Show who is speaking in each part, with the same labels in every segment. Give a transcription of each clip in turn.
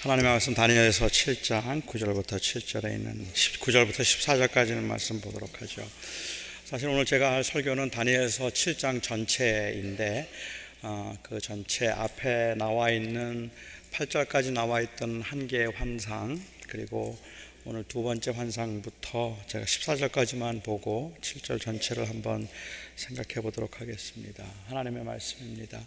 Speaker 1: 하나님의 말씀 다니엘서 7장 9절부터 7절에 있는 9절부터 14절까지는 말씀 보도록 하죠. 사실 오늘 제가 할 설교는 다니엘서 7장 전체인데 어, 그 전체 앞에 나와 있는 8절까지 나와 있던 한 개의 환상 그리고 오늘 두 번째 환상부터 제가 14절까지만 보고 7절 전체를 한번 생각해 보도록 하겠습니다. 하나님의 말씀입니다.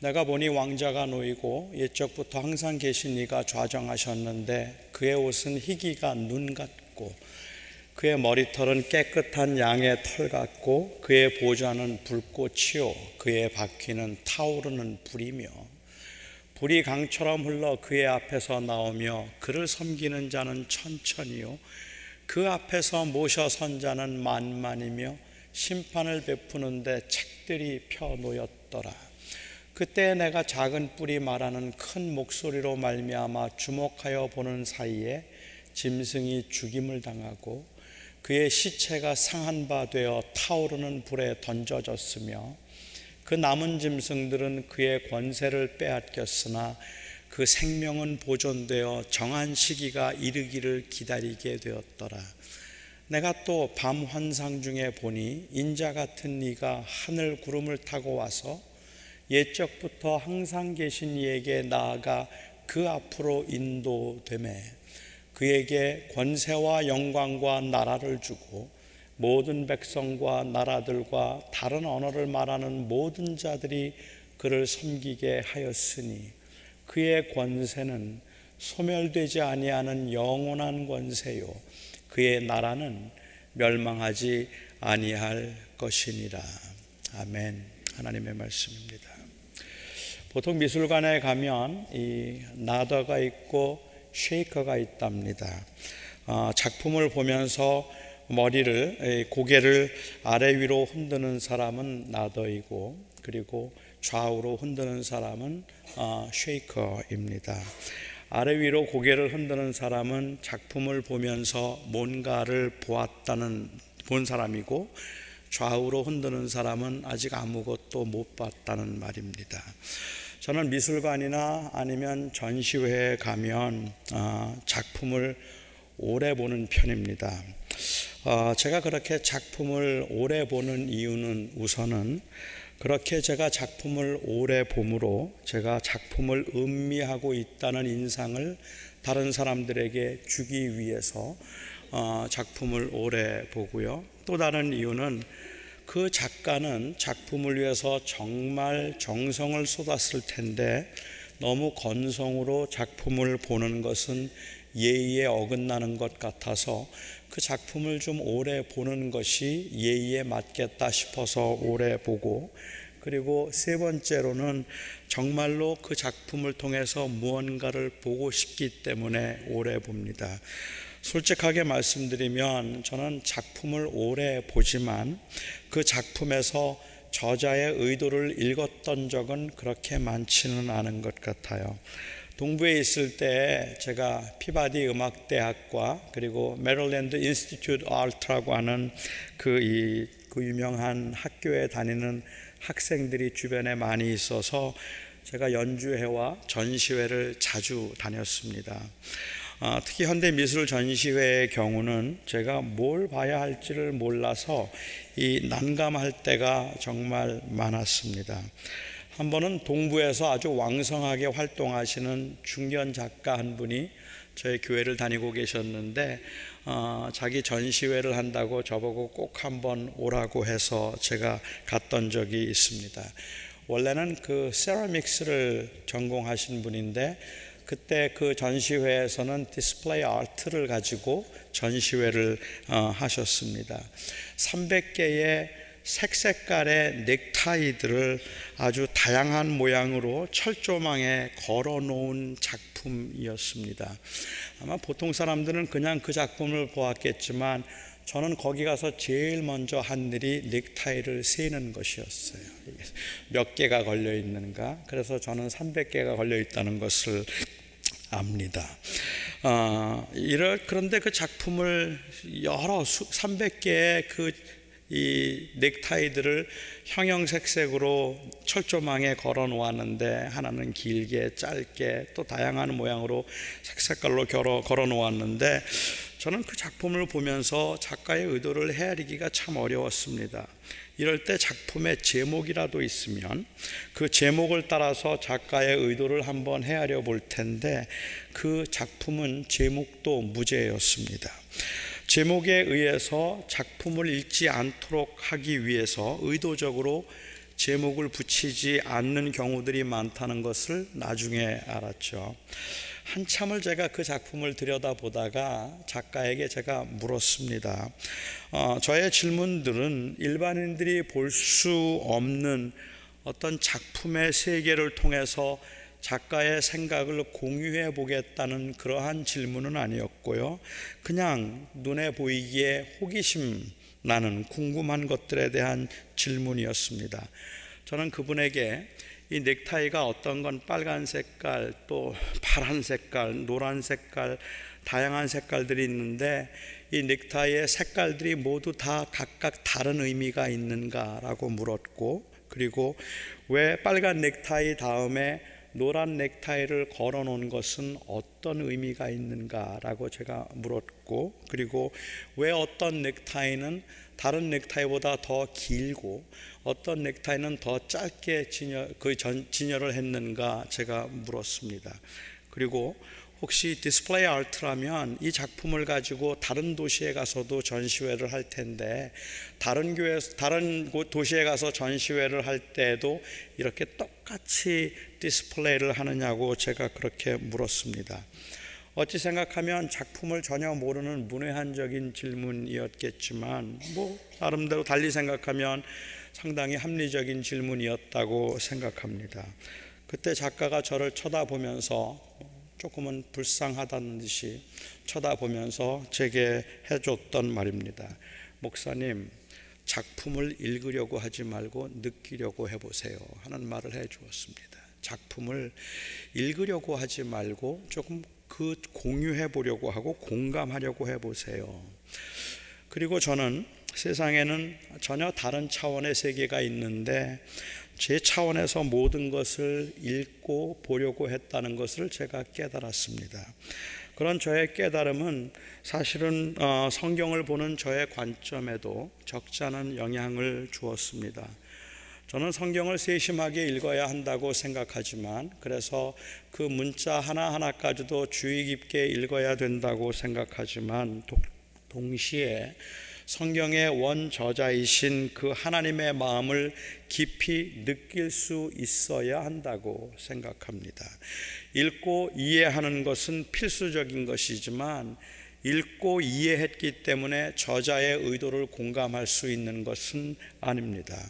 Speaker 1: 내가 보니 왕자가 놓이고 옛적부터 항상 계신 이가 좌정하셨는데 그의 옷은 희기가 눈 같고 그의 머리털은 깨끗한 양의 털 같고 그의 보좌는 불꽃이요 그의 바퀴는 타오르는 불이며 불이 강처럼 흘러 그의 앞에서 나오며 그를 섬기는 자는 천천히요 그 앞에서 모셔 선 자는 만만이며 심판을 베푸는데 책들이 펴 놓였더라 그때 내가 작은 뿔이 말하는 큰 목소리로 말미암아 주목하여 보는 사이에 짐승이 죽임을 당하고 그의 시체가 상한 바 되어 타오르는 불에 던져졌으며 그 남은 짐승들은 그의 권세를 빼앗겼으나 그 생명은 보존되어 정한 시기가 이르기를 기다리게 되었더라. 내가 또 밤 환상 중에 보니 인자 같은 이가 하늘 구름을 타고 와서 옛적부터 항상 계신 이에게 나아가 그 앞으로 인도됨에. 그에게 권세와 영광과 나라를 주고 모든 백성과 나라들과 다른 언어를 말하는 모든 자들이 그를 섬기게 하였으니 그의 권세는 소멸되지 아니하는 영원한 권세요. 그의 나라는 멸망하지 아니할 것이니라. 아멘. 하나님의 말씀입니다. 보통 미술관에 가면 이 나더가 있고 쉐이커가 있답니다. 어, 작품을 보면서 머리를 고개를 아래 위로 흔드는 사람은 나더이고 그리고 좌우로 흔드는 사람은 어, 쉐이커입니다. 아래 위로 고개를 흔드는 사람은 작품을 보면서 뭔가를 보았다는 본 사람이고 좌우로 흔드는 사람은 아직 아무것도 못 봤다는 말입니다. 저는 미술관이나 아니면 전시회에 가면 어, 작품을 오래 보는 편입니다. 어, 제가 그렇게 작품을 오래 보는 이유는 우선은 그렇게 제가 작품을 오래 봄으로 제가 작품을 음미하고 있다는 인상을 다른 사람들에게 주기 위해서 어, 작품을 오래 보고요. 또 다른 이유는 그 작가는 작품을 위해서 정말 정성을 쏟았을 텐데 너무 건성으로 작품을 보는 것은 예의에 어긋나는 것 같아서 그 작품을 좀 오래 보는 것이 예의에 맞겠다 싶어서 오래 보고 그리고 세 번째로는 정말로 그 작품을 통해서 무언가를 보고 싶기 때문에 오래 봅니다. 솔직하게 말씀드리면 저는 작품을 오래 보지만 그 작품에서 저자의 의도를 읽었던 적은 그렇게 많지는 않은 것 같아요. 동부에 있을 때 제가 피바디 음악대학과 그리고 메릴랜드 Institute Art라고 하는 그, 이, 그 유명한 학교에 다니는 학생들이 주변에 많이 있어서 제가 연주회와 전시회를 자주 다녔습니다. 아, 특히 현대 미술 전시회의 경우는 제가 뭘 봐야 할지를 몰라서 이 난감할 때가 정말 많았습니다. 한 번은 동부에서 아주 왕성하게 활동하시는 중견 작가 한 분이 저희 교회를 다니고 계셨는데 어, 자기 전시회를 한다고 저보고 꼭 한번 오라고 해서 제가 갔던 적이 있습니다. 원래는 그 세라믹스를 전공하신 분인데 그때 그 전시회에서는 디스플레이 아트를 가지고 전시회를 어, 하셨습니다. 300개의 색색깔의 넥타이들을 아주 다양한 모양으로 철조망에 걸어 놓은 작품이었습니다. 아마 보통 사람들은 그냥 그 작품을 보았겠지만 저는 거기 가서 제일 먼저 한 일이 넥타이를 세는 것이었어요. 몇 개가 걸려 있는가? 그래서 저는 300개가 걸려 있다는 것을 압니다. 어, 이럴 그런데 그 작품을 여러 수, 300개의 그 이 넥타이들을 형형색색으로 철조망에 걸어 놓았는데 하나는 길게 짧게 또 다양한 모양으로 색색깔로 걸어 놓았는데 저는 그 작품을 보면서 작가의 의도를 헤아리기가 참 어려웠습니다. 이럴 때 작품의 제목이라도 있으면 그 제목을 따라서 작가의 의도를 한번 헤아려 볼 텐데 그 작품은 제목도 무죄였습니다. 제목에 의해서 작품을 읽지 않도록 하기 위해서 의도적으로 제목을 붙이지 않는 경우들이 많다는 것을 나중에 알았죠. 한참을 제가 그 작품을 들여다보다가 작가에게 제가 물었습니다. 어, 저의 질문들은 일반인들이 볼 수 없는 어떤 작품의 세계를 통해서 작가의 생각을 공유해 보겠다는 그러한 질문은 아니었고요. 그냥 눈에 보이기에 호기심 나는 궁금한 것들에 대한 질문이었습니다. 저는 그분에게 이 넥타이가 어떤 건 빨간 색깔, 또 파란 색깔, 노란 색깔, 다양한 색깔들이 있는데 이 넥타이의 색깔들이 모두 다 각각 다른 의미가 있는가라고 물었고 그리고 왜 빨간 넥타이 다음에 노란 넥타이를 걸어 놓은 것은 어떤 의미가 있는가라고 제가 물었고 그리고 왜 어떤 넥타이는 다른 넥타이보다 더 길고 어떤 넥타이는 더 짧게 진여, 그 전, 진열을 했는가 제가 물었습니다. 그리고 혹시 디스플레이 아트라면 이 작품을 가지고 다른 도시에 가서도 전시회를 할 텐데 다른 교회 다른 도시에 가서 전시회를 할 때도 이렇게 똑같이 디스플레이를 하느냐고 제가 그렇게 물었습니다. 어찌 생각하면 작품을 전혀 모르는 문외한적인 질문이었겠지만 뭐 나름대로 달리 생각하면 상당히 합리적인 질문이었다고 생각합니다. 그때 작가가 저를 쳐다보면서 조금은 불쌍하다는 듯이 쳐다보면서 제게 해줬던 말입니다. 목사님, 작품을 읽으려고 하지 말고 느끼려고 해보세요. 하는 말을 해 주었습니다. 작품을 읽으려고 하지 말고 조금 그 공유해 보려고 하고 공감하려고 해 보세요. 그리고 저는 세상에는 전혀 다른 차원의 세계가 있는데 제 차원에서 모든 것을 읽고 보려고 했다는 것을 제가 깨달았습니다. 그런 저의 깨달음은 사실은 어, 성경을 보는 저의 관점에도 적지 않은 영향을 주었습니다. 저는 성경을 세심하게 읽어야 한다고 생각하지만 그래서 그 문자 하나하나까지도 주의 깊게 읽어야 된다고 생각하지만 동시에 성경의 원 저자이신 그 하나님의 마음을 깊이 느낄 수 있어야 한다고 생각합니다. 읽고 이해하는 것은 필수적인 것이지만 읽고 이해했기 때문에 저자의 의도를 공감할 수 있는 것은 아닙니다.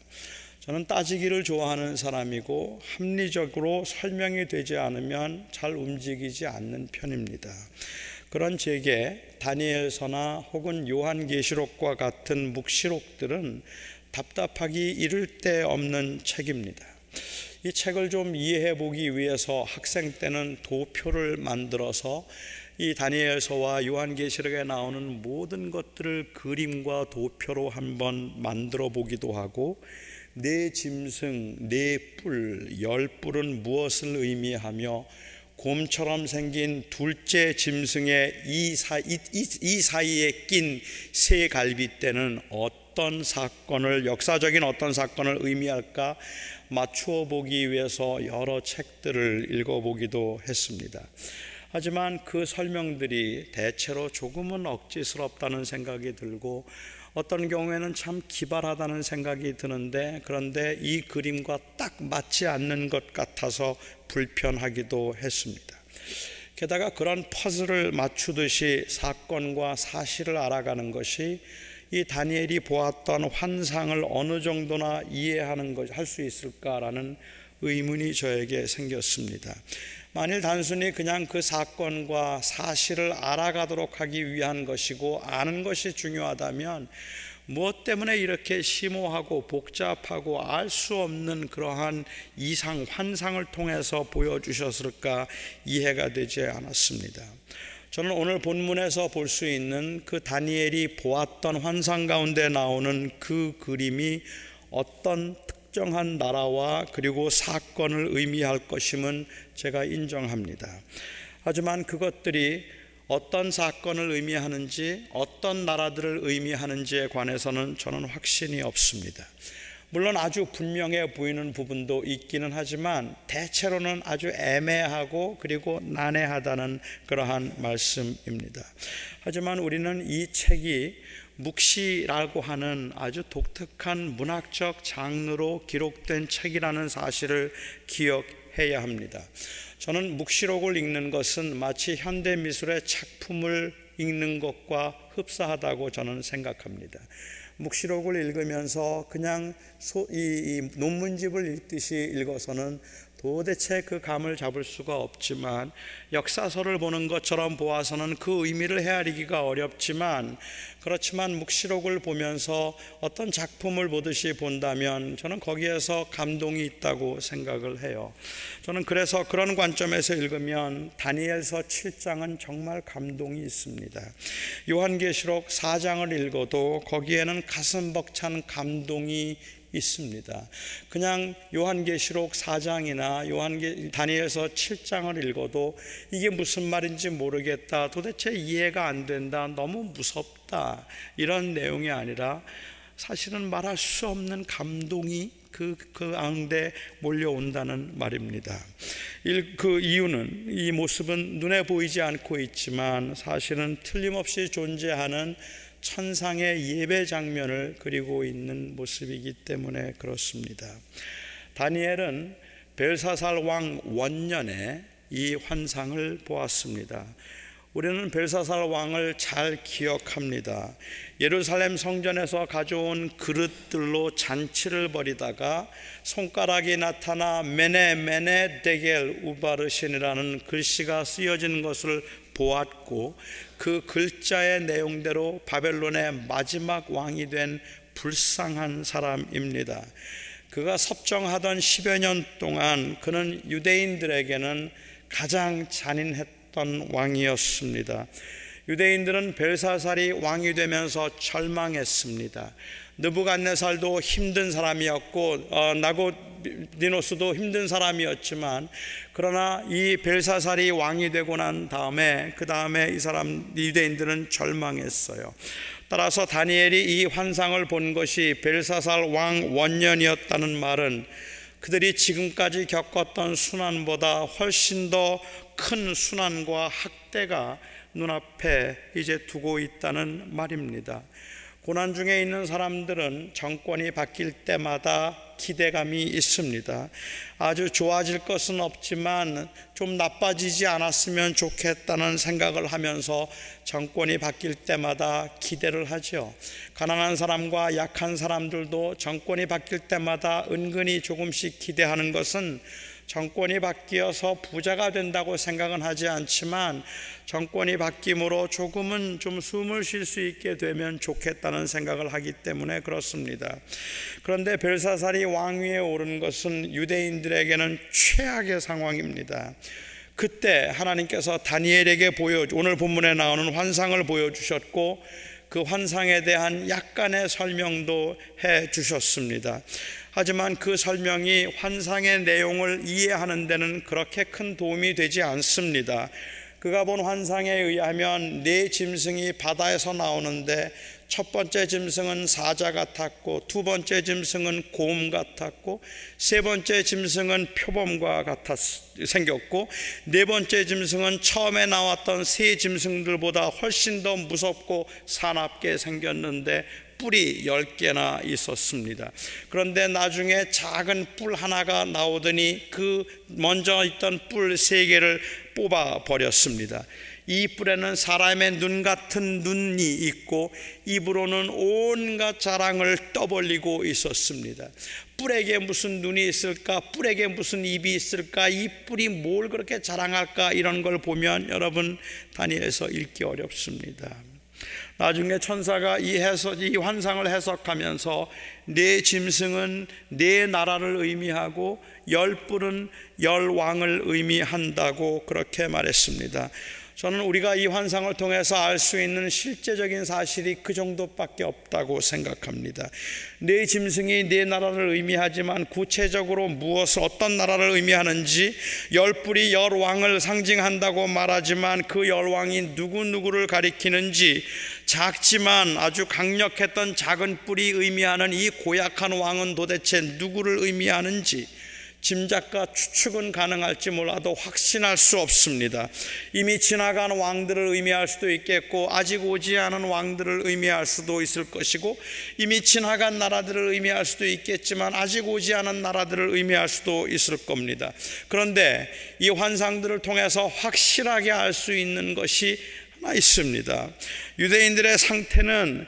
Speaker 1: 저는 따지기를 좋아하는 사람이고 합리적으로 설명이 되지 않으면 잘 움직이지 않는 편입니다. 그런 제게 다니엘서나 혹은 요한계시록과 같은 묵시록들은 답답하기 이를 데 없는 책입니다. 이 책을 좀 이해해 보기 위해서 학생 때는 도표를 만들어서 이 다니엘서와 요한계시록에 나오는 모든 것들을 그림과 도표로 한번 만들어 보기도 하고 네 짐승, 네 뿔, 열 뿔은 무엇을 의미하며 곰처럼 생긴 둘째 짐승의 이, 사, 이, 이, 이 사이에 낀새 갈비뼈는 어떤 사건을 역사적인 어떤 사건을 의미할까 맞추어 보기 위해서 여러 책들을 읽어보기도 했습니다. 하지만 그 설명들이 대체로 조금은 억지스럽다는 생각이 들고 어떤 경우에는 참 기발하다는 생각이 드는데 그런데 이 그림과 딱 맞지 않는 것 같아서 불편하기도 했습니다. 게다가 그런 퍼즐을 맞추듯이 사건과 사실을 알아가는 것이 이 다니엘이 보았던 환상을 어느 정도나 이해하는 것, 할 수 있을까라는 의문이 저에게 생겼습니다. 만일 단순히 그냥 그 사건과 사실을 알아가도록 하기 위한 것이고 아는 것이 중요하다면 무엇 때문에 이렇게 심오하고 복잡하고 알 수 없는 그러한 이상 환상을 통해서 보여주셨을까 이해가 되지 않았습니다. 저는 오늘 본문에서 볼 수 있는 그 다니엘이 보았던 환상 가운데 나오는 그 그림이 어떤 특 정한 나라와 그리고 사건을 의미할 것임은 제가 인정합니다. 하지만 그것들이 어떤 사건을 의미하는지 어떤 나라들을 의미하는지에 관해서는 저는 확신이 없습니다. 물론 아주 분명해 보이는 부분도 있기는 하지만 대체로는 아주 애매하고 그리고 난해하다는 그러한 말씀입니다. 하지만 우리는 이 책이 묵시라고 하는 아주 독특한 문학적 장르로 기록된 책이라는 사실을 기억해야 합니다. 저는 묵시록을 읽는 것은 마치 현대 미술의 작품을 읽는 것과 흡사하다고 저는 생각합니다. 묵시록을 읽으면서 그냥 소, 이, 이 논문집을 읽듯이 읽어서는 도대체 그 감을 잡을 수가 없지만 역사서를 보는 것처럼 보아서는 그 의미를 헤아리기가 어렵지만 그렇지만 묵시록을 보면서 어떤 작품을 보듯이 본다면 저는 거기에서 감동이 있다고 생각을 해요. 저는 그래서 그런 관점에서 읽으면 다니엘서 7장은 정말 감동이 있습니다. 요한계시록 4장을 읽어도 거기에는 가슴 벅찬 감동이 있습니다. 그냥 요한계시록 4장이나 요한계 다니엘서 7장을 읽어도 이게 무슨 말인지 모르겠다. 도대체 이해가 안 된다. 너무 무섭다. 이런 내용이 아니라 사실은 말할 수 없는 감동이 그, 그 앙대 몰려온다는 말입니다. 그 이유는 이 모습은 눈에 보이지 않고 있지만 사실은 틀림없이 존재하는 천상의 예배 장면을 그리고 있는 모습이기 때문에 그렇습니다. 다니엘은 벨사살 왕 원년에 이 환상을 보았습니다. 우리는 벨사살 왕을 잘 기억합니다. 예루살렘 성전에서 가져온 그릇들로 잔치를 벌이다가 손가락이 나타나 메네 메네 데겔 우바르신이라는 글씨가 쓰여진 것을 보았고 그 글자의 내용대로 바벨론의 마지막 왕이 된 불쌍한 사람입니다. 그가 섭정하던 10여 년 동안 그는 유대인들에게는 가장 잔인했던 왕이었습니다. 유대인들은 벨사살이 왕이 되면서 절망했습니다. 느부갓네살도 힘든 사람이었고 어, 나고디노스도 힘든 사람이었지만 그러나 이 벨사살이 왕이 되고 난 다음에 그 다음에 이 사람 유대인들은 절망했어요. 따라서 다니엘이 이 환상을 본 것이 벨사살 왕 원년이었다는 말은 그들이 지금까지 겪었던 순환보다 훨씬 더 큰 순환과 학대가 눈앞에 이제 두고 있다는 말입니다. 고난 중에 있는 사람들은 정권이 바뀔 때마다 기대감이 있습니다. 아주 좋아질 것은 없지만 좀 나빠지지 않았으면 좋겠다는 생각을 하면서 정권이 바뀔 때마다 기대를 하죠. 가난한 사람과 약한 사람들도 정권이 바뀔 때마다 은근히 조금씩 기대하는 것은 정권이 바뀌어서 부자가 된다고 생각은 하지 않지만 정권이 바뀜으로 조금은 좀 숨을 쉴 수 있게 되면 좋겠다는 생각을 하기 때문에 그렇습니다. 그런데 벨사살이 왕위에 오른 것은 유대인들에게는 최악의 상황입니다. 그때 하나님께서 다니엘에게 보여 오늘 본문에 나오는 환상을 보여 주셨고 그 환상에 대한 약간의 설명도 해 주셨습니다. 하지만 그 설명이 환상의 내용을 이해하는 데는 그렇게 큰 도움이 되지 않습니다. 그가 본 환상에 의하면 네 짐승이 바다에서 나오는데 첫 번째 짐승은 사자 같았고 두 번째 짐승은 곰 같았고 세 번째 짐승은 표범과 같았 생겼고 네 번째 짐승은 처음에 나왔던 세 짐승들보다 훨씬 더 무섭고 사납게 생겼는데 뿔이 10개나 있었습니다. 그런데 나중에 작은 뿔 하나가 나오더니 그 먼저 있던 뿔 3개를 뽑아 버렸습니다. 이 뿔에는 사람의 눈 같은 눈이 있고 입으로는 온갖 자랑을 떠벌리고 있었습니다. 뿔에게 무슨 눈이 있을까? 뿔에게 무슨 입이 있을까? 이 뿔이 뭘 그렇게 자랑할까? 이런 걸 보면 여러분 다니엘서 읽기 어렵습니다. 나중에 천사가 이 해석, 이 환상을 해석하면서 네 짐승은 네 나라를 의미하고 열 뿔은 열 왕을 의미한다고 그렇게 말했습니다. 저는 우리가 이 환상을 통해서 알 수 있는 실제적인 사실이 그 정도밖에 없다고 생각합니다. 네 짐승이 네 나라를 의미하지만 구체적으로 무엇을 어떤 나라를 의미하는지 열 뿔이 열 왕을 상징한다고 말하지만 그 열 왕이 누구 누구를 가리키는지 작지만 아주 강력했던 작은 뿔이 의미하는 이 고약한 왕은 도대체 누구를 의미하는지 짐작과 추측은 가능할지 몰라도 확신할 수 없습니다. 이미 지나간 왕들을 의미할 수도 있겠고 아직 오지 않은 왕들을 의미할 수도 있을 것이고 이미 지나간 나라들을 의미할 수도 있겠지만 아직 오지 않은 나라들을 의미할 수도 있을 겁니다. 그런데 이 환상들을 통해서 확실하게 알 수 있는 것이 하나 있습니다. 유대인들의 상태는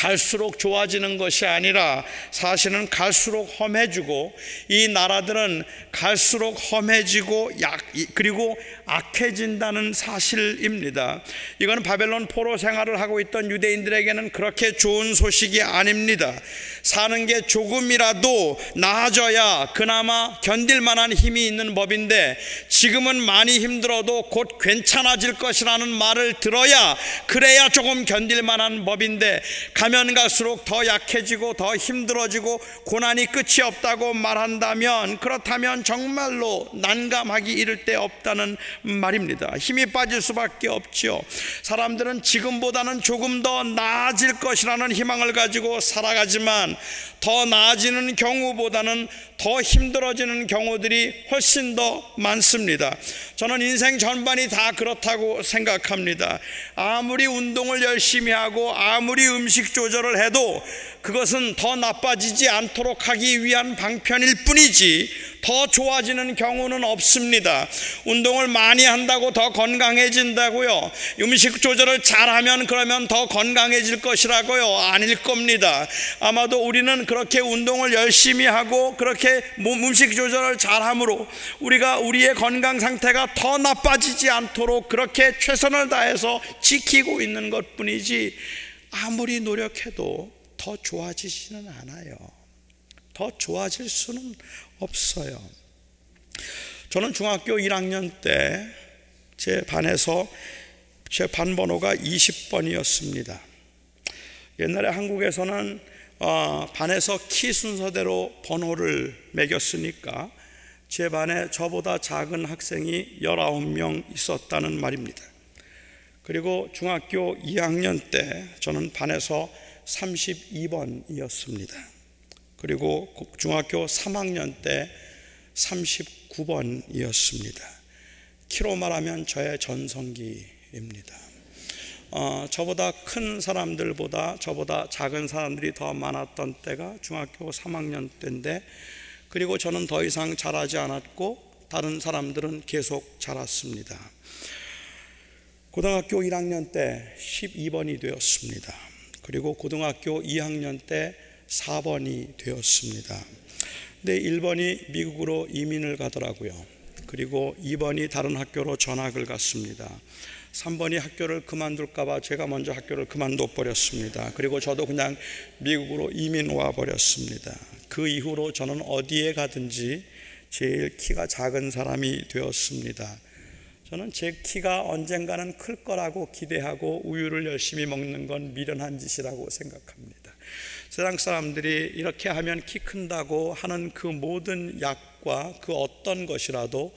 Speaker 1: 갈수록 좋아지는 것이 아니라 사실은 갈수록 험해지고 이 나라들은 갈수록 험해지고 약 그리고 악해진다는 사실입니다. 이거는 바벨론 포로 생활을 하고 있던 유대인들에게는 그렇게 좋은 소식이 아닙니다. 사는 게 조금이라도 나아져야 그나마 견딜 만한 힘이 있는 법인데 지금은 많이 힘들어도 곧 괜찮아질 것이라는 말을 들어야 그래야 조금 견딜 만한 법인데 가면 갈수록 더 약해지고 더 힘들어지고 고난이 끝이 없다고 말한다면 그렇다면 정말로 난감하기 이를 데 없다는 말입니다. 힘이 빠질 수밖에 없죠. 사람들은 지금보다는 조금 더 나아질 것이라는 희망을 가지고 살아가지만 더 나아지는 경우보다는 더 힘들어지는 경우들이 훨씬 더 많습니다. 저는 인생 전반이 다 그렇다고 생각합니다. 아무리 운동을 열심히 하고 아무리 음식 조절을 해도 그것은 더 나빠지지 않도록 하기 위한 방편일 뿐이지 더 좋아지는 경우는 없습니다. 운동을 많이 한다고 더 건강해진다고요. 음식 조절을 잘하면 그러면 더 건강해질 것이라고요. 아닐 겁니다. 아마도 우리는 그렇게 운동을 열심히 하고 그렇게 음식 조절을 잘함으로 우리가 우리의 건강 상태가 더 나빠지지 않도록 그렇게 최선을 다해서 지키고 있는 것 뿐이지 아무리 노력해도 더 좋아지지는 않아요. 더 좋아질 수는 없어요. 저는 중학교 1학년 때 제 반에서 제 반 번호가 20번이었습니다. 옛날에 한국에서는 어, 반에서 키 순서대로 번호를 매겼으니까 제 반에 저보다 작은 학생이 19명 있었다는 말입니다. 그리고 중학교 2학년 때 저는 반에서 32번이었습니다. 그리고 중학교 3학년 때 39번이었습니다. 키로 말하면 저의 전성기입니다. 어, 저보다 큰 사람들보다 저보다 작은 사람들이 더 많았던 때가 중학교 3학년 때인데 그리고 저는 더 이상 자라지 않았고 다른 사람들은 계속 자랐습니다. 고등학교 1학년 때 12번이 되었습니다. 그리고 고등학교 2학년 때 4번이 되었습니다. 근데 1번이 미국으로 이민을 가더라고요. 그리고 2번이 다른 학교로 전학을 갔습니다. 3번이 학교를 그만둘까봐 제가 먼저 학교를 그만둬 버렸습니다. 그리고 저도 그냥 미국으로 이민 와 버렸습니다. 그 이후로 저는 어디에 가든지 제일 키가 작은 사람이 되었습니다. 저는 제 키가 언젠가는 클 거라고 기대하고 우유를 열심히 먹는 건 미련한 짓이라고 생각합니다. 세상 사람들이 이렇게 하면 키 큰다고 하는 그 모든 약과 그 어떤 것이라도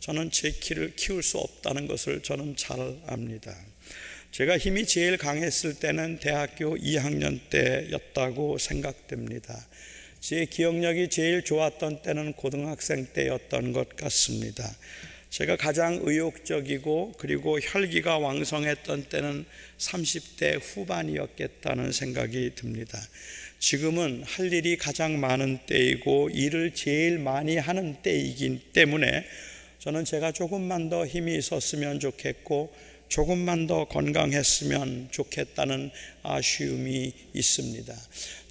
Speaker 1: 저는 제 키를 키울 수 없다는 것을 저는 잘 압니다. 제가 힘이 제일 강했을 때는 대학교 2학년 때였다고 생각됩니다. 제 기억력이 제일 좋았던 때는 고등학생 때였던 것 같습니다. 제가 가장 의욕적이고 그리고 혈기가 왕성했던 때는 30대 후반이었겠다는 생각이 듭니다. 지금은 할 일이 가장 많은 때이고 일을 제일 많이 하는 때이기 때문에 저는 제가 조금만 더 힘이 있었으면 좋겠고 조금만 더 건강했으면 좋겠다는 아쉬움이 있습니다.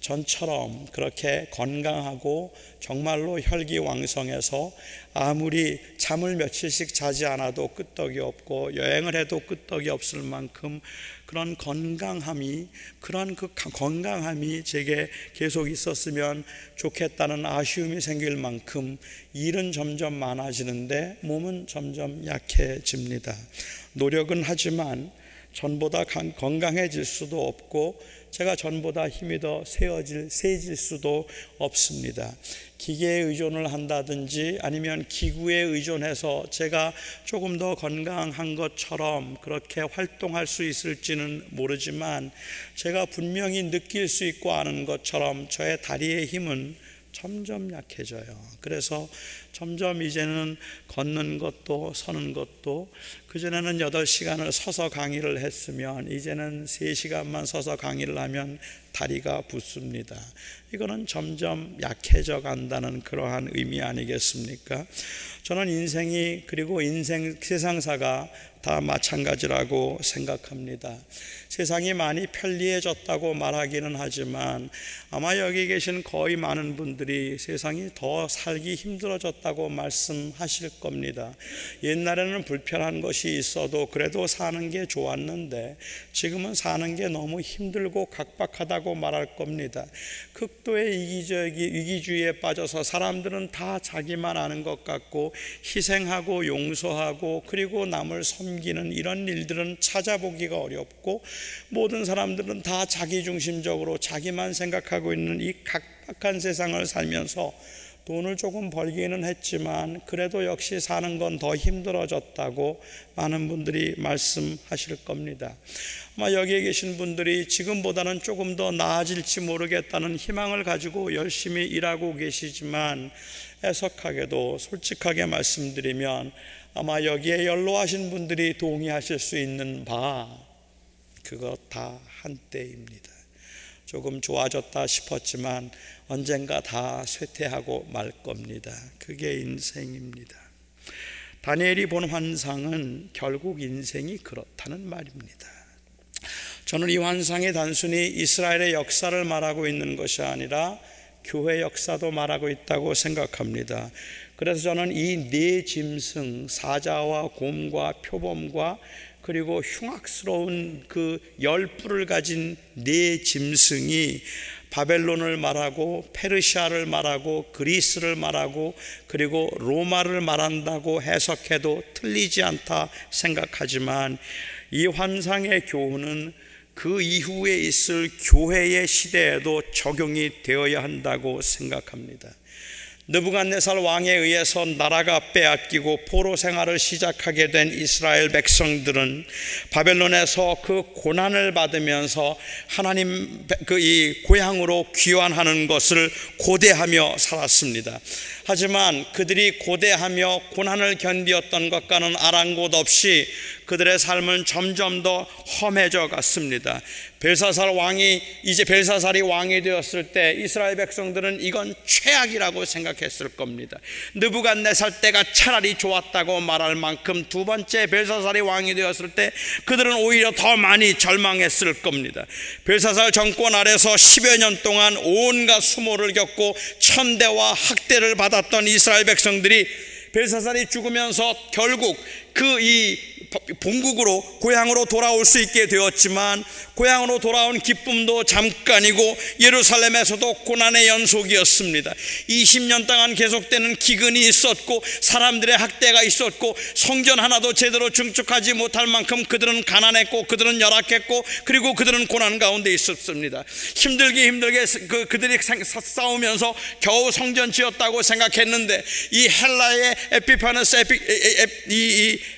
Speaker 1: 전처럼 그렇게 건강하고 정말로 혈기왕성해서 아무리 잠을 며칠씩 자지 않아도 끄떡이 없고 여행을 해도 끄떡이 없을 만큼 그런 건강함이 그런 그 건강함이 제게 계속 있었으면 좋겠다는 아쉬움이 생길 만큼 일은 점점 많아지는데 몸은 점점 약해집니다. 노력은 하지만 전보다 건강해질 수도 없고 제가 전보다 힘이 더 세어질, 세질 수도 없습니다. 기계에 의존을 한다든지 아니면 기구에 의존해서 제가 조금 더 건강한 것처럼 그렇게 활동할 수 있을지는 모르지만 제가 분명히 느낄 수 있고 아는 것처럼 저의 다리의 힘은 점점 약해져요. 그래서 점점 이제는 걷는 것도 서는 것도 그전에는 8시간을 서서 강의를 했으면 이제는 3시간만 서서 강의를 하면 다리가 붓습니다. 이거는 점점 약해져 간다는 그러한 의미 아니겠습니까? 저는 인생이 그리고 인생 세상사가 다 마찬가지라고 생각합니다. 세상이 많이 편리해졌다고 말하기는 하지만 아마 여기 계신 거의 많은 분들이 세상이 더 살기 힘들어졌다고 말씀하실 겁니다. 옛날에는 불편한 것이 있어도 그래도 사는 게 좋았는데 지금은 사는 게 너무 힘들고 각박하다고 말할 겁니다. 극도의 이기적이 위기주의에 빠져서 사람들은 다 자기만 아는 것 같고 희생하고 용서하고 그리고 남을 섬기는 이런 일들은 찾아보기가 어렵고 모든 사람들은 다 자기중심적으로 자기만 생각하고 있는 이 각박한 세상을 살면서 돈을 조금 벌기는 했지만 그래도 역시 사는 건 더 힘들어졌다고 많은 분들이 말씀하실 겁니다. 아마 여기에 계신 분들이 지금보다는 조금 더 나아질지 모르겠다는 희망을 가지고 열심히 일하고 계시지만 애석하게도 솔직하게 말씀드리면 아마 여기에 연로하신 분들이 동의하실 수 있는 바 그것 다 한때입니다. 조금 좋아졌다 싶었지만 언젠가 다 쇠퇴하고 말 겁니다. 그게 인생입니다. 다니엘이 본 환상은 결국 인생이 그렇다는 말입니다. 저는 이 환상이 단순히 이스라엘의 역사를 말하고 있는 것이 아니라 교회 역사도 말하고 있다고 생각합니다. 그래서 저는 이 네 짐승, 사자와 곰과 표범과 그리고 흉악스러운 그 열뿔을 가진 네 짐승이 바벨론을 말하고 페르시아를 말하고 그리스를 말하고 그리고 로마를 말한다고 해석해도 틀리지 않다 생각하지만 이 환상의 교훈은 그 이후에 있을 교회의 시대에도 적용이 되어야 한다고 생각합니다. 느부갓네살 왕에 의해서 나라가 빼앗기고 포로 생활을 시작하게 된 이스라엘 백성들은 바벨론에서 그 고난을 받으면서 하나님 그 이 고향으로 귀환하는 것을 고대하며 살았습니다. 하지만 그들이 고대하며 고난을 견디었던 것과는 아랑곳 없이 그들의 삶은 점점 더 험해져 갔습니다. 벨사살 왕이 이제 벨사살이 왕이 되었을 때 이스라엘 백성들은 이건 최악이라고 생각했을 겁니다. 느부갓네살 때가 차라리 좋았다고 말할 만큼 두 번째 벨사살이 왕이 되었을 때 그들은 오히려 더 많이 절망했을 겁니다. 벨사살 정권 아래서 10여 년 동안 온갖 수모를 겪고 천대와 학대를 받았던 이스라엘 백성들이 벨사살이 죽으면서 결국 그 이 본국으로 고향으로 돌아올 수 있게 되었지만 고향으로 돌아온 기쁨도 잠깐이고 예루살렘에서도 고난의 연속이었습니다. 20년 동안 계속되는 기근이 있었고 사람들의 학대가 있었고 성전 하나도 제대로 증축하지 못할 만큼 그들은 가난했고 그들은 열악했고 그리고 그들은 고난 가운데 있었습니다. 힘들게 힘들게 그, 그들이 싸우면서 겨우 성전 지었다고 생각했는데 이 헬라의 에피파너스 에피, 에, 에, 이, 이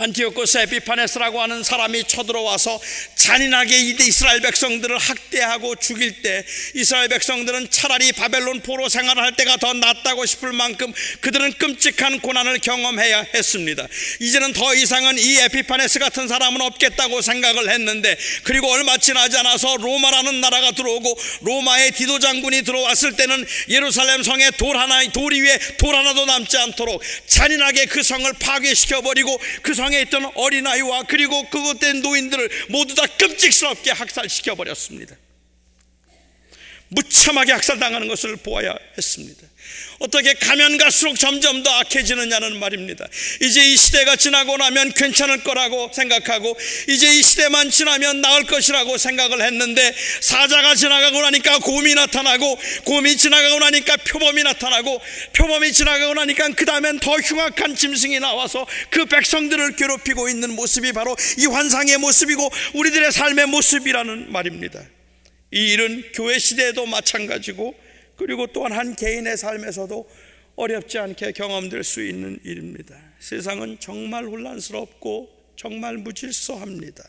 Speaker 1: 안티오코스 에피파네스라고 하는 사람이 쳐들어와서 잔인하게 이스라엘 백성들을 학대하고 죽일 때 이스라엘 백성들은 차라리 바벨론 포로 생활을 할 때가 더 낫다고 싶을 만큼 그들은 끔찍한 고난을 경험해야 했습니다. 이제는 더 이상은 이 에피파네스 같은 사람은 없겠다고 생각을 했는데 그리고 얼마 지나지 않아서 로마라는 나라가 들어오고 로마의 디도 장군이 들어왔을 때는 예루살렘 성에 돌 하나 돌 위에 돌 하나도 남지 않도록 잔인하게 그 성을 파괴시켜 버리고 그 성. 방에 있던 어린아이와 그리고 그것된 노인들을 모두 다 끔찍스럽게 학살시켜 버렸습니다. 무참하게 학살당하는 것을 보아야 했습니다. 어떻게 가면 갈수록 점점 더 악해지느냐는 말입니다. 이제 이 시대가 지나고 나면 괜찮을 거라고 생각하고 이제 이 시대만 지나면 나을 것이라고 생각을 했는데 사자가 지나가고 나니까 곰이 나타나고 곰이 지나가고 나니까 표범이 나타나고 표범이 지나가고 나니까 그 다음엔 더 흉악한 짐승이 나와서 그 백성들을 괴롭히고 있는 모습이 바로 이 환상의 모습이고 우리들의 삶의 모습이라는 말입니다. 이 일은 교회 시대에도 마찬가지고 그리고 또한 한 개인의 삶에서도 어렵지 않게 경험될 수 있는 일입니다. 세상은 정말 혼란스럽고 정말 무질서합니다.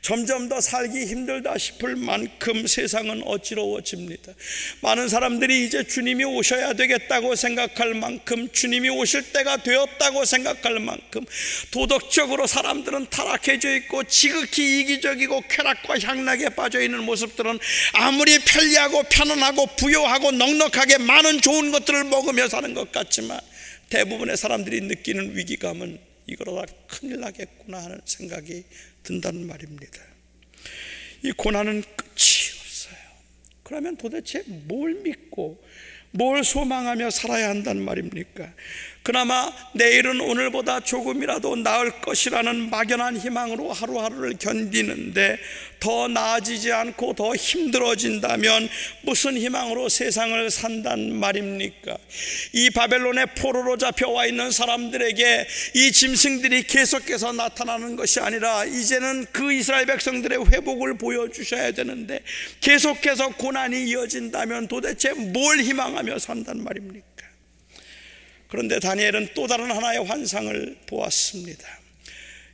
Speaker 1: 점점 더 살기 힘들다 싶을 만큼 세상은 어지러워집니다. 많은 사람들이 이제 주님이 오셔야 되겠다고 생각할 만큼 주님이 오실 때가 되었다고 생각할 만큼 도덕적으로 사람들은 타락해져 있고 지극히 이기적이고 쾌락과 향락에 빠져 있는 모습들은 아무리 편리하고 편안하고 부요하고 넉넉하게 많은 좋은 것들을 먹으며 사는 것 같지만 대부분의 사람들이 느끼는 위기감은 이거로다 큰일 나겠구나 하는 생각이 든다는 말입니다. 이 고난은 끝이 없어요. 그러면 도대체 뭘 믿고 뭘 소망하며 살아야 한다는 말입니까? 그나마 내일은 오늘보다 조금이라도 나을 것이라는 막연한 희망으로 하루하루를 견디는데 더 나아지지 않고 더 힘들어진다면 무슨 희망으로 세상을 산단 말입니까? 이 바벨론의 포로로 잡혀와 있는 사람들에게 이 짐승들이 계속해서 나타나는 것이 아니라 이제는 그 이스라엘 백성들의 회복을 보여주셔야 되는데 계속해서 고난이 이어진다면 도대체 뭘 희망하며 산단 말입니까? 그런데 다니엘은 또 다른 하나의 환상을 보았습니다.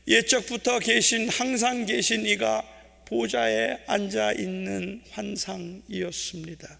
Speaker 1: 예적부터 계신 항상 계신 이가 보좌에 앉아 있는 환상이었습니다.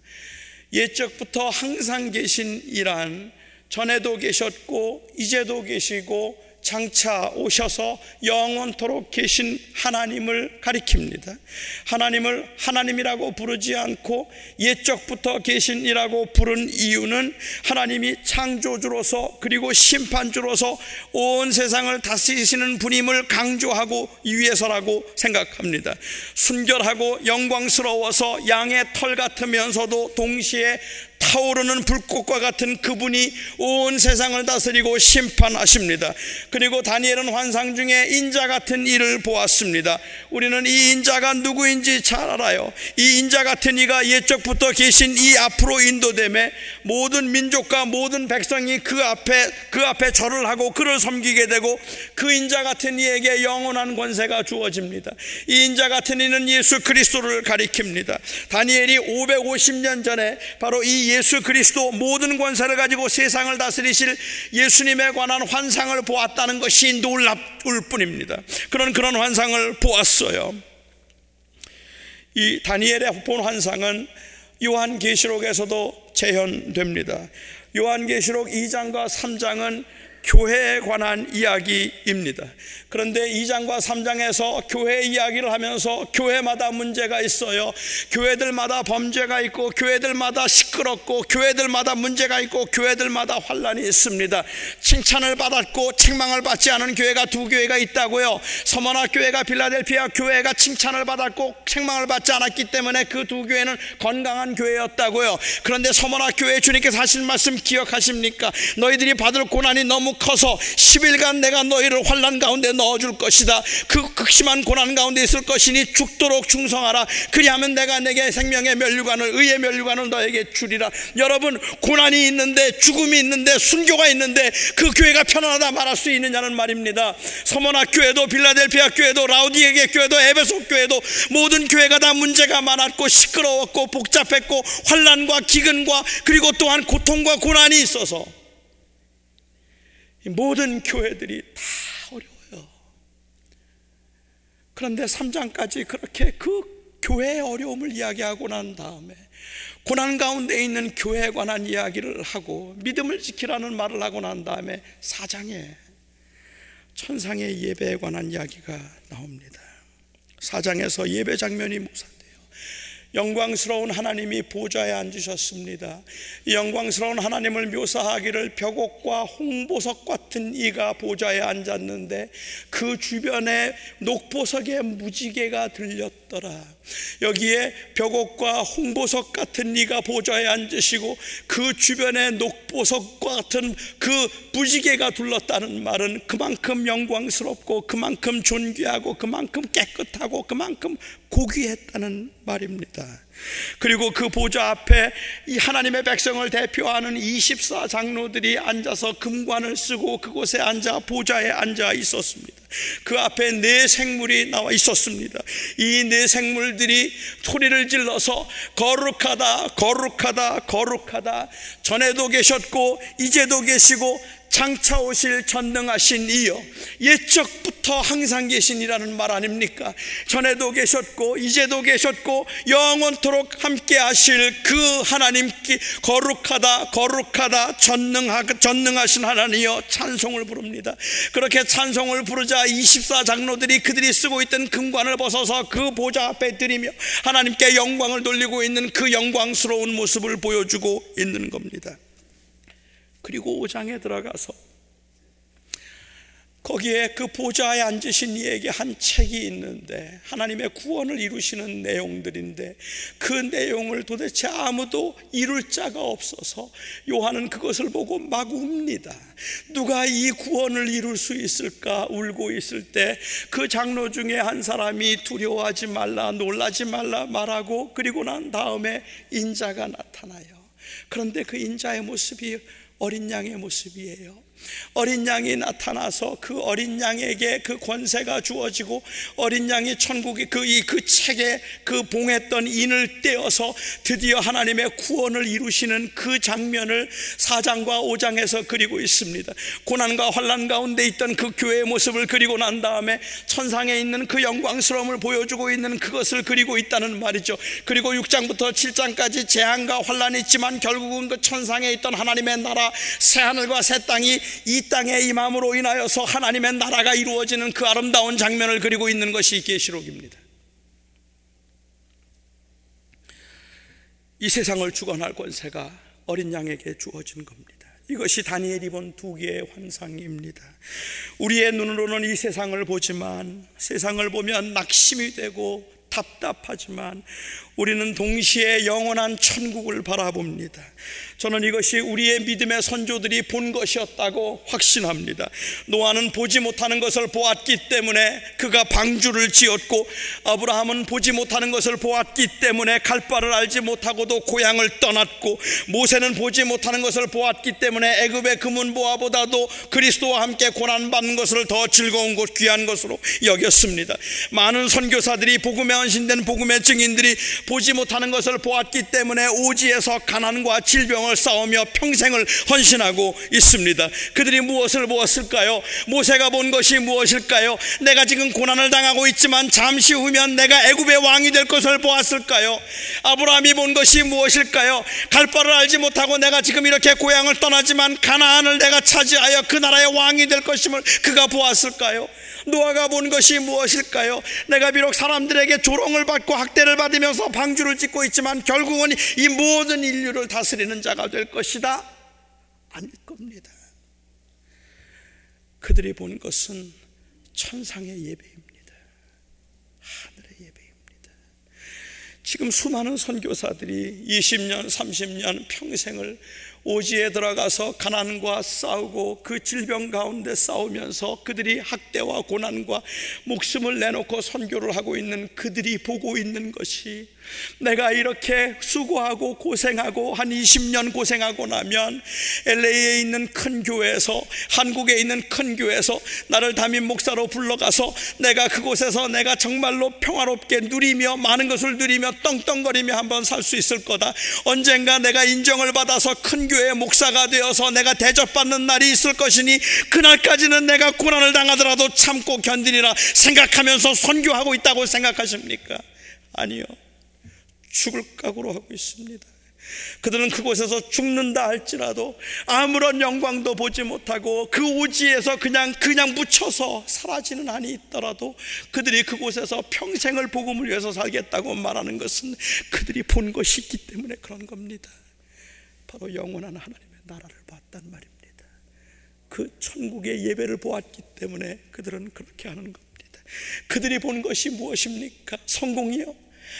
Speaker 1: 예적부터 항상 계신 이란 전에도 계셨고 이제도 계시고 장차 오셔서 영원토록 계신 하나님을 가리킵니다. 하나님을 하나님이라고 부르지 않고 옛적부터 계신이라고 부른 이유는 하나님이 창조주로서 그리고 심판주로서 온 세상을 다스리시는 분임을 강조하고 위해서라고 생각합니다. 순결하고 영광스러워서 양의 털 같으면서도 동시에 타오르는 불꽃과 같은 그분이 온 세상을 다스리고 심판하십니다. 그리고 다니엘은 환상 중에 인자 같은 일을 보았습니다. 우리는 이 인자가 누구인지 잘 알아요. 이 인자 같은 이가 옛적부터 계신 이 앞으로 인도됨에 모든 민족과 모든 백성이 그 앞에 그 앞에 절을 하고 그를 섬기게 되고 그 인자 같은 이에게 영원한 권세가 주어집니다. 이 인자 같은 이는 예수 그리스도를 가리킵니다. 다니엘이 550년 전에 바로 이 예수 그리스도 모든 권세를 가지고 세상을 다스리실 예수님에 관한 환상을 보았다는 것이 놀랍을 뿐입니다. 그런 그런 환상을 보았어요. 이 다니엘의 본 환상은 요한계시록에서도 재현됩니다. 요한계시록 2장과 3장은 교회에 관한 이야기입니다. 그런데 2장과 3장에서 교회 이야기를 하면서 교회마다 문제가 있어요. 교회들마다 범죄가 있고 교회들마다 시끄럽고 교회들마다 문제가 있고 교회들마다 환란이 있습니다. 칭찬을 받았고 책망을 받지 않은 교회가 두 교회가 있다고요. 서머나 교회가 빌라델피아 교회가 칭찬을 받았고 책망을 받지 않았기 때문에 그 두 교회는 건강한 교회였다고요. 그런데 서머나 교회 주님께서 하신 말씀 기억하십니까? 너희들이 받을 고난이 너무 커서 10일간 내가 너희를 환란 가운데 넣어줄 것이다. 그 극심한 고난 가운데 있을 것이니 죽도록 충성하라. 그리하면 내가 내게 생명의 면류관을 의의 면류관을 너에게 주리라. 여러분 고난이 있는데 죽음이 있는데 순교가 있는데 그 교회가 편안하다 말할 수 있느냐는 말입니다. 서머나 교회도 빌라델피아 교회도 라우디에게 교회도 에베소 교회도 모든 교회가 다 문제가 많았고 시끄러웠고 복잡했고 환란과 기근과 그리고 또한 고통과 고난이 있어서 모든 교회들이 다 어려워요. 그런데 3장까지 그렇게 그 교회의 어려움을 이야기하고 난 다음에 고난 가운데 있는 교회에 관한 이야기를 하고 믿음을 지키라는 말을 하고 난 다음에 4장에 천상의 예배에 관한 이야기가 나옵니다. 4장에서 예배 장면이 묘사돼요. 영광스러운 하나님이 보좌에 앉으셨습니다. 이 영광스러운 하나님을 묘사하기를 벽옥과 홍보석 같은 이가 보좌에 앉았는데 그 주변에 녹보석의 무지개가 들렸 더라. 여기에 벽옥과 홍보석 같은 이가 보좌에 앉으시고 그 주변에 녹보석과 같은 그 무지개가 둘렀다는 말은 그만큼 영광스럽고 그만큼 존귀하고 그만큼 깨끗하고 그만큼 고귀했다는 말입니다. 그리고 그 보좌 앞에 이 하나님의 백성을 대표하는 24 장로들이 앉아서 금관을 쓰고 그곳에 앉아 보좌에 앉아 있었습니다. 그 앞에 네 생물이 나와 있었습니다. 이 네 생물들이 소리를 질러서 거룩하다, 거룩하다, 거룩하다. 전에도 계셨고 이제도 계시고 장차 오실 전능하신 이여 옛적부터 항상 계신이라는 말 아닙니까? 전에도 계셨고 이제도 계셨고 영원토록 함께 하실 그 하나님께 거룩하다 거룩하다 전능하, 전능하신 하나님이여 찬송을 부릅니다 그렇게 찬송을 부르자 24 장로들이 그들이 쓰고 있던 금관을 벗어서 그 보좌 앞에 드리며 하나님께 영광을 돌리고 있는 그 영광스러운 모습을 보여주고 있는 겁니다 그리고 5장에 들어가서 거기에 그 보좌에 앉으신 이에게 한 책이 있는데 하나님의 구원을 이루시는 내용들인데 그 내용을 도대체 아무도 이룰 자가 없어서 요한은 그것을 보고 막 웁니다. 누가 이 구원을 이룰 수 있을까 울고 있을 때 그 장로 중에 한 사람이 두려워하지 말라 놀라지 말라 말하고 그리고 난 다음에 인자가 나타나요. 그런데 그 인자의 모습이 어린 양의 모습이에요. 어린 양이 나타나서 그 어린 양에게 그 권세가 주어지고 어린 양이 천국의 그이그 그 책에 그 봉했던 인을 떼어서 드디어 하나님의 구원을 이루시는 그 장면을 4장과 5장에서 그리고 있습니다. 고난과 환란 가운데 있던 그 교회의 모습을 그리고 난 다음에 천상에 있는 그 영광스러움을 보여주고 있는 그것을 그리고 있다는 말이죠. 그리고 6장부터 7장까지 재앙과 환란이 있지만 결국은 그 천상에 있던 하나님의 나라 새 하늘과 새 땅이 이 땅에 임함으로 인하여서 하나님의 나라가 이루어지는 그 아름다운 장면을 그리고 있는 것이 계시록입니다. 이 세상을 주관할 권세가 어린 양에게 주어진 겁니다. 이것이 다니엘이 본 두 개의 환상입니다. 우리의 눈으로는 이 세상을 보지만 세상을 보면 낙심이 되고 답답하지만 우리는 동시에 영원한 천국을 바라봅니다. 저는 이것이 우리의 믿음의 선조들이 본 것이었다고 확신합니다. 노아는 보지 못하는 것을 보았기 때문에 그가 방주를 지었고 아브라함은 보지 못하는 것을 보았기 때문에 갈 바를 알지 못하고도 고향을 떠났고 모세는 보지 못하는 것을 보았기 때문에 애굽의 금은 보아보다도 그리스도와 함께 고난 받는 것을 더 즐거운 것 귀한 것으로 여겼습니다. 많은 선교사들이 복음에 헌신된 복음의 증인들이 보지 못하는 것을 보았기 때문에 오지에서 가난과 질병을 싸우며 평생을 헌신하고 있습니다. 그들이 무엇을 보았을까요? 모세가 본 것이 무엇일까요? 내가 지금 고난을 당하고 있지만 잠시 후면 내가 애굽의 왕이 될 것을 보았을까요? 아브라함이 본 것이 무엇일까요? 갈 바를 알지 못하고 내가 지금 이렇게 고향을 떠나지만 가나안을 내가 차지하여 그 나라의 왕이 될 것임을 그가 보았을까요? 노아가 본 것이 무엇일까요? 내가 비록 사람들에게 조롱을 받고 학대를 받으면서 방주를 짓고 있지만 결국은 이 모든 인류를 다스리는 자가 될 것이다? 아닐 겁니다. 그들이 본 것은 천상의 예배입니다. 하늘의 예배입니다. 지금 수많은 선교사들이 20년, 30년 평생을 오지에 들어가서 가난과 싸우고 그 질병 가운데 싸우면서 그들이 학대와 고난과 목숨을 내놓고 선교를 하고 있는 그들이 보고 있는 것이 내가 이렇게 수고하고 고생하고 한 20년 고생하고 나면 LA에 있는 큰 교회에서 한국에 있는 큰 교회에서 나를 담임 목사로 불러가서 내가 그곳에서 내가 정말로 평화롭게 누리며 많은 것을 누리며 떵떵거리며 한번 살 수 있을 거다. 언젠가 내가 인정을 받아서 큰 교회 목사가 되어서 내가 대접받는 날이 있을 것이니 그날까지는 내가 고난을 당하더라도 참고 견디리라 생각하면서 선교하고 있다고 생각하십니까? 아니요. 죽을 각오로 하고 있습니다. 그들은 그곳에서 죽는다 할지라도 아무런 영광도 보지 못하고 그 오지에서 그냥 그냥 묻혀서 사라지는 한이 있더라도 그들이 그곳에서 평생을 복음을 위해서 살겠다고 말하는 것은 그들이 본 것이 있기 때문에 그런 겁니다. 바로 영원한 하나님의 나라를 봤단 말입니다. 그 천국의 예배를 보았기 때문에 그들은 그렇게 하는 겁니다. 그들이 본 것이 무엇입니까? 성공이요?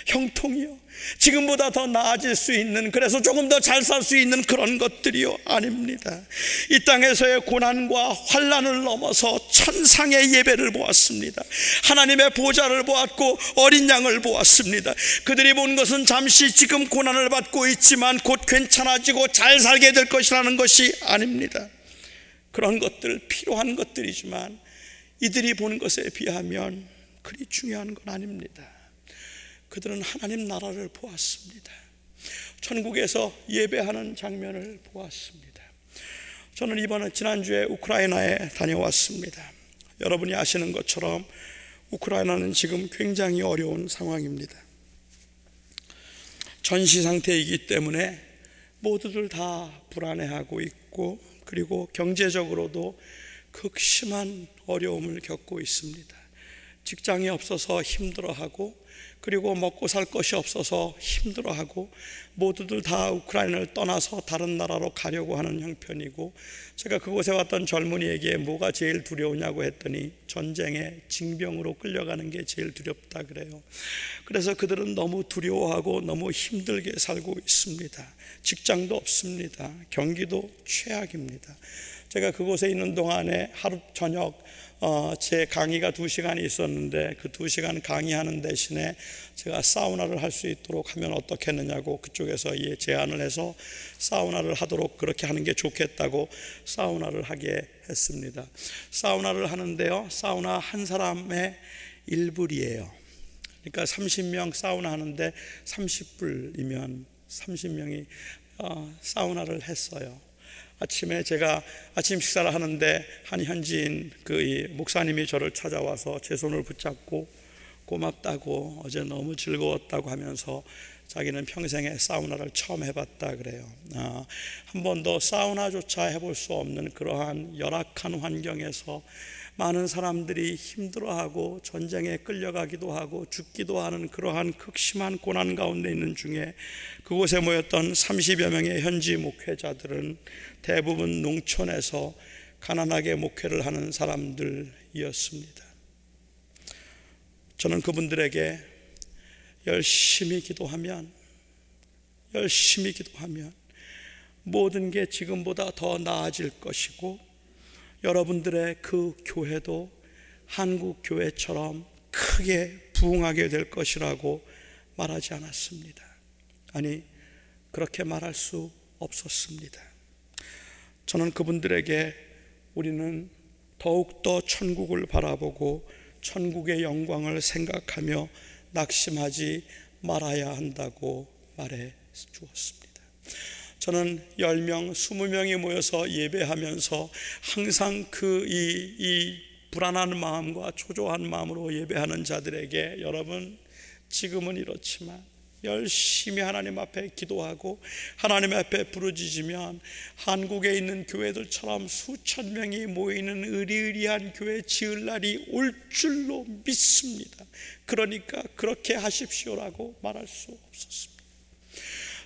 Speaker 1: 형통이요. 지금보다 더 나아질 수 있는 그래서 조금 더 잘 살 수 있는 그런 것들이요 아닙니다. 이 땅에서의 고난과 환란을 넘어서 천상의 예배를 보았습니다. 하나님의 보좌를 보았고 어린 양을 보았습니다. 그들이 본 것은 잠시 지금 고난을 받고 있지만 곧 괜찮아지고 잘 살게 될 것이라는 것이 아닙니다. 그런 것들 필요한 것들이지만 이들이 본 것에 비하면 그리 중요한 건 아닙니다. 그들은 하나님 나라를 보았습니다. 천국에서 예배하는 장면을 보았습니다. 저는 이번에 지난주에 우크라이나에 다녀왔습니다. 여러분이 아시는 것처럼 우크라이나는 지금 굉장히 어려운 상황입니다. 전시 상태이기 때문에 모두들 다 불안해하고 있고 그리고 경제적으로도 극심한 어려움을 겪고 있습니다. 직장이 없어서 힘들어하고 그리고 먹고 살 것이 없어서 힘들어하고 모두들 다 우크라이나를 떠나서 다른 나라로 가려고 하는 형편이고 제가 그곳에 왔던 젊은이에게 뭐가 제일 두려우냐고 했더니 전쟁에 징병으로 끌려가는 게 제일 두렵다 그래요. 그래서 그들은 너무 두려워하고 너무 힘들게 살고 있습니다. 직장도 없습니다. 경기도 최악입니다. 제가 그곳에 있는 동안에 하루 저녁 어, 제 강의가 두 시간이 있었는데 그 두 시간 강의하는 대신에 제가 사우나를 할 수 있도록 하면 어떻겠느냐고 그쪽에서 예, 제안을 해서 사우나를 하도록 그렇게 하는 게 좋겠다고 사우나를 하게 했습니다. 사우나를 하는데요. 사우나 한 사람의 1불이에요. 그러니까 30명 사우나 하는데 30불이면 30명이 어, 사우나를 했어요. 아침에 제가 아침 식사를 하는데 한 현지인 그 목사님이 저를 찾아와서 제 손을 붙잡고 고맙다고 어제 너무 즐거웠다고 하면서 자기는 평생에 사우나를 처음 해봤다 그래요. 아, 한 번도 사우나조차 해볼 수 없는 그러한 열악한 환경에서 많은 사람들이 힘들어하고 전쟁에 끌려가기도 하고 죽기도 하는 그러한 극심한 고난 가운데 있는 중에 그곳에 모였던 30여 명의 현지 목회자들은 대부분 농촌에서 가난하게 목회를 하는 사람들이었습니다. 저는 그분들에게 열심히 기도하면, 열심히 기도하면 모든 게 지금보다 더 나아질 것이고 여러분들의 그 교회도 한국 교회처럼 크게 부흥하게 될 것이라고 말하지 않았습니다. 아니, 그렇게 말할 수 없었습니다. 저는 그분들에게 우리는 더욱더 천국을 바라보고 천국의 영광을 생각하며 낙심하지 말아야 한다고 말해 주었습니다. 저는 10명, 20명이 모여서 예배하면서 항상 그 이, 이 불안한 마음과 초조한 마음으로 예배하는 자들에게 여러분 지금은 이렇지만 열심히 하나님 앞에 기도하고 하나님 앞에 부르짖으면 한국에 있는 교회들처럼 수천 명이 모이는 의리의리한 교회 지을 날이 올 줄로 믿습니다. 그러니까 그렇게 하십시오라고 말할 수 없었습니다.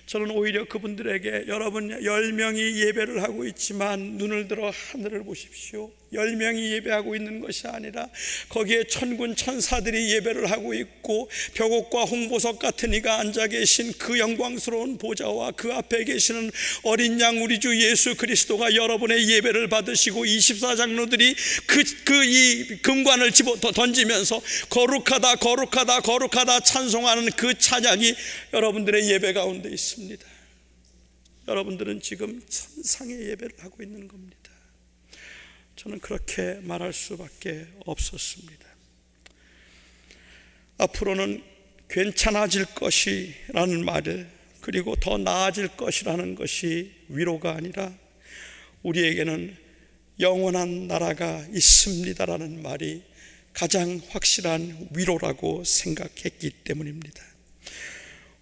Speaker 1: 저는 오히려 그분들에게 여러분 열 명이 예배를 하고 있지만 눈을 들어 하늘을 보십시오. 열 명이 예배하고 있는 것이 아니라 거기에 천군 천사들이 예배를 하고 있고 벽옥과 홍보석 같은 이가 앉아 계신 그 영광스러운 보좌와 그 앞에 계시는 어린 양 우리 주 예수 그리스도가 여러분의 예배를 받으시고 24장로들이 그 그 이 금관을 집어 던지면서 거룩하다 거룩하다 거룩하다 찬송하는 그 찬양이 여러분들의 예배 가운데 있습니다. 여러분들은 지금 천상의 예배를 하고 있는 겁니다. 저는 그렇게 말할 수밖에 없었습니다. 앞으로는 괜찮아질 것이라는 말을 그리고 더 나아질 것이라는 것이 위로가 아니라 우리에게는 영원한 나라가 있습니다라는 말이 가장 확실한 위로라고 생각했기 때문입니다.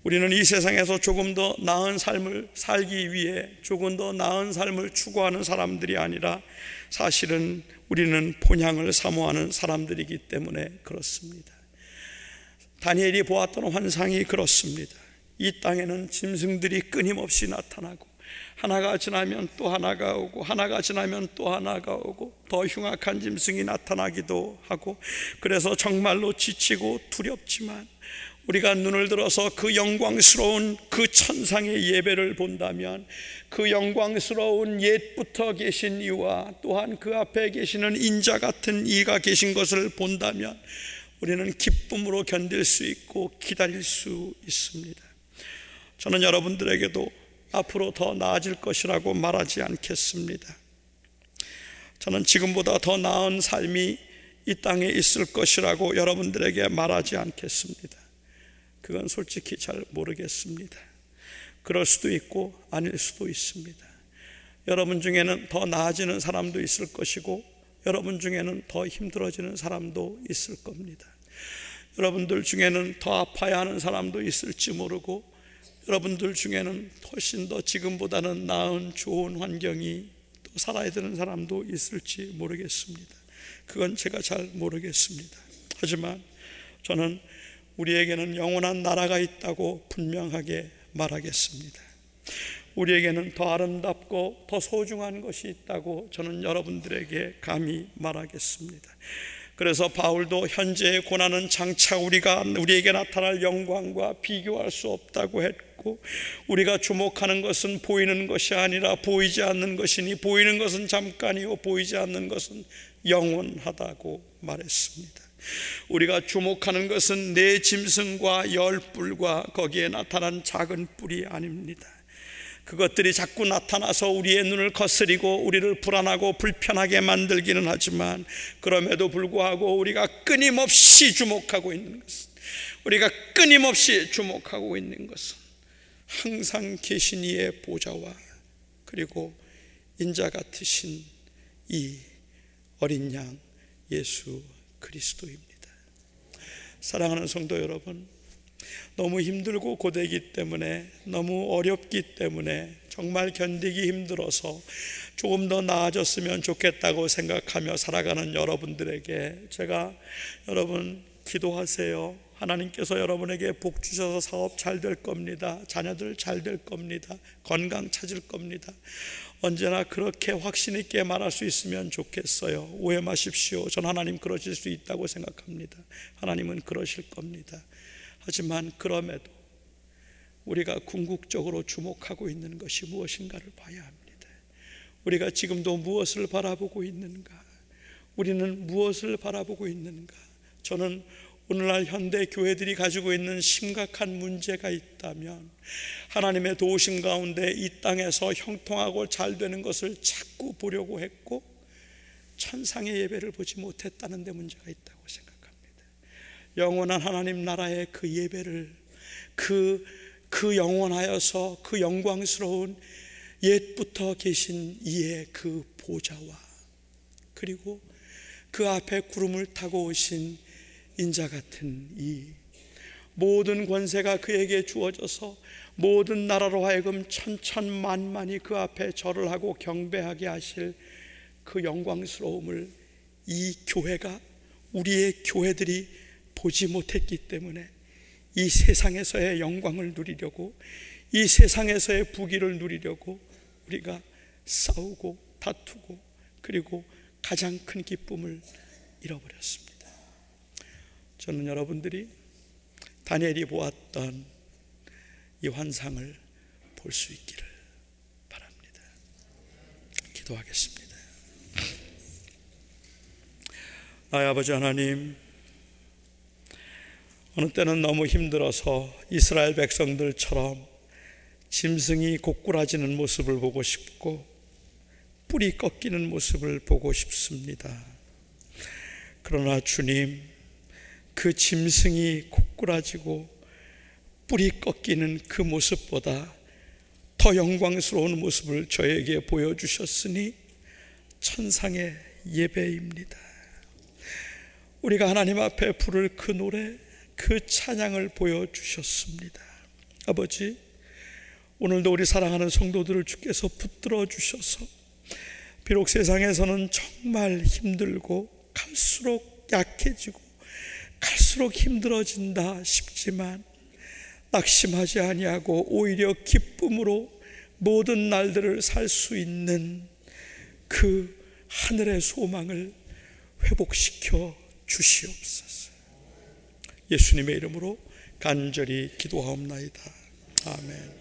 Speaker 1: 우리는 이 세상에서 조금 더 나은 삶을 살기 위해 조금 더 나은 삶을 추구하는 사람들이 아니라 사실은 우리는 본향을 사모하는 사람들이기 때문에 그렇습니다. 다니엘이 보았던 환상이 그렇습니다. 이 땅에는 짐승들이 끊임없이 나타나고 하나가 지나면 또 하나가 오고 하나가 지나면 또 하나가 오고 더 흉악한 짐승이 나타나기도 하고 그래서 정말로 지치고 두렵지만 우리가 눈을 들어서 그 영광스러운 그 천상의 예배를 본다면 그 영광스러운 옛부터 계신 이와 또한 그 앞에 계시는 인자 같은 이가 계신 것을 본다면 우리는 기쁨으로 견딜 수 있고 기다릴 수 있습니다. 저는 여러분들에게도 앞으로 더 나아질 것이라고 말하지 않겠습니다. 저는 지금보다 더 나은 삶이 이 땅에 있을 것이라고 여러분들에게 말하지 않겠습니다. 그건 솔직히 잘 모르겠습니다. 그럴 수도 있고 아닐 수도 있습니다. 여러분 중에는 더 나아지는 사람도 있을 것이고 여러분 중에는 더 힘들어지는 사람도 있을 겁니다. 여러분들 중에는 더 아파야 하는 사람도 있을지 모르고 여러분들 중에는 훨씬 더 지금보다는 나은 좋은 환경이 또 살아야 되는 사람도 있을지 모르겠습니다. 그건 제가 잘 모르겠습니다. 하지만 저는 우리에게는 영원한 나라가 있다고 분명하게 말하겠습니다. 우리에게는 더 아름답고 더 소중한 것이 있다고 저는 여러분들에게 감히 말하겠습니다. 그래서 바울도 현재의 고난은 장차 우리가 우리에게 나타날 영광과 비교할 수 없다고 했고 우리가 주목하는 것은 보이는 것이 아니라 보이지 않는 것이니 보이는 것은 잠깐이요 보이지 않는 것은 영원하다고 말했습니다. 우리가 주목하는 것은 내 짐승과 열뿔과 거기에 나타난 작은 뿔이 아닙니다. 그것들이 자꾸 나타나서 우리의 눈을 거스리고 우리를 불안하고 불편하게 만들기는 하지만 그럼에도 불구하고 우리가 끊임없이 주목하고 있는 것은 우리가 끊임없이 주목하고 있는 것은 항상 계신 이의 보좌와 그리고 인자 같으신 이 어린 양 예수 그리스도입니다. 사랑하는 성도 여러분, 너무 힘들고 고되기 때문에 너무 어렵기 때문에 정말 견디기 힘들어서 조금 더 나아졌으면 좋겠다고 생각하며 살아가는 여러분들에게 제가 여러분 기도하세요. 하나님께서 여러분에게 복 주셔서 사업 잘 될 겁니다. 자녀들 잘 될 겁니다. 건강 찾을 겁니다. 언제나 그렇게 확신 있게 말할 수 있으면 좋겠어요. 오해 마십시오. 전 하나님 그러실 수 있다고 생각합니다. 하나님은 그러실 겁니다. 하지만 그럼에도 우리가 궁극적으로 주목하고 있는 것이 무엇인가를 봐야 합니다. 우리가 지금도 무엇을 바라보고 있는가? 우리는 무엇을 바라보고 있는가? 저는 오늘날 현대 교회들이 가지고 있는 심각한 문제가 있다면 하나님의 도우심 가운데 이 땅에서 형통하고 잘 되는 것을 자꾸 보려고 했고 천상의 예배를 보지 못했다는 데 문제가 있다고 생각합니다. 영원한 하나님 나라의 그 예배를 그, 그 영원하여서 그 영광스러운 옛부터 계신 이의 그 보좌와 그리고 그 앞에 구름을 타고 오신 인자 같은 이 모든 권세가 그에게 주어져서 모든 나라로 하여금 천천만만이 그 앞에 절을 하고 경배하게 하실 그 영광스러움을 이 교회가 우리의 교회들이 보지 못했기 때문에 이 세상에서의 영광을 누리려고 이 세상에서의 부귀를 누리려고 우리가 싸우고 다투고 그리고 가장 큰 기쁨을 잃어버렸습니다. 저는 여러분들이 다니엘이 보았던 이 환상을 볼 수 있기를 바랍니다. 기도하겠습니다. 나의 아버지 하나님, 어느 때는 너무 힘들어서 이스라엘 백성들처럼 짐승이 고꾸라지는 모습을 보고 싶고 뿌리 꺾이는 모습을 보고 싶습니다. 그러나 주님, 그 짐승이 고꾸라지고 뿌리 꺾이는 그 모습보다 더 영광스러운 모습을 저에게 보여주셨으니 천상의 예배입니다. 우리가 하나님 앞에 부를 그 노래, 그 찬양을 보여주셨습니다. 아버지, 오늘도 우리 사랑하는 성도들을 주께서 붙들어 주셔서 비록 세상에서는 정말 힘들고 갈수록 약해지고 갈수록 힘들어진다 싶지만 낙심하지 아니하고 오히려 기쁨으로 모든 날들을 살 수 있는 그 하늘의 소망을 회복시켜 주시옵소서. 예수님의 이름으로 간절히 기도하옵나이다. 아멘.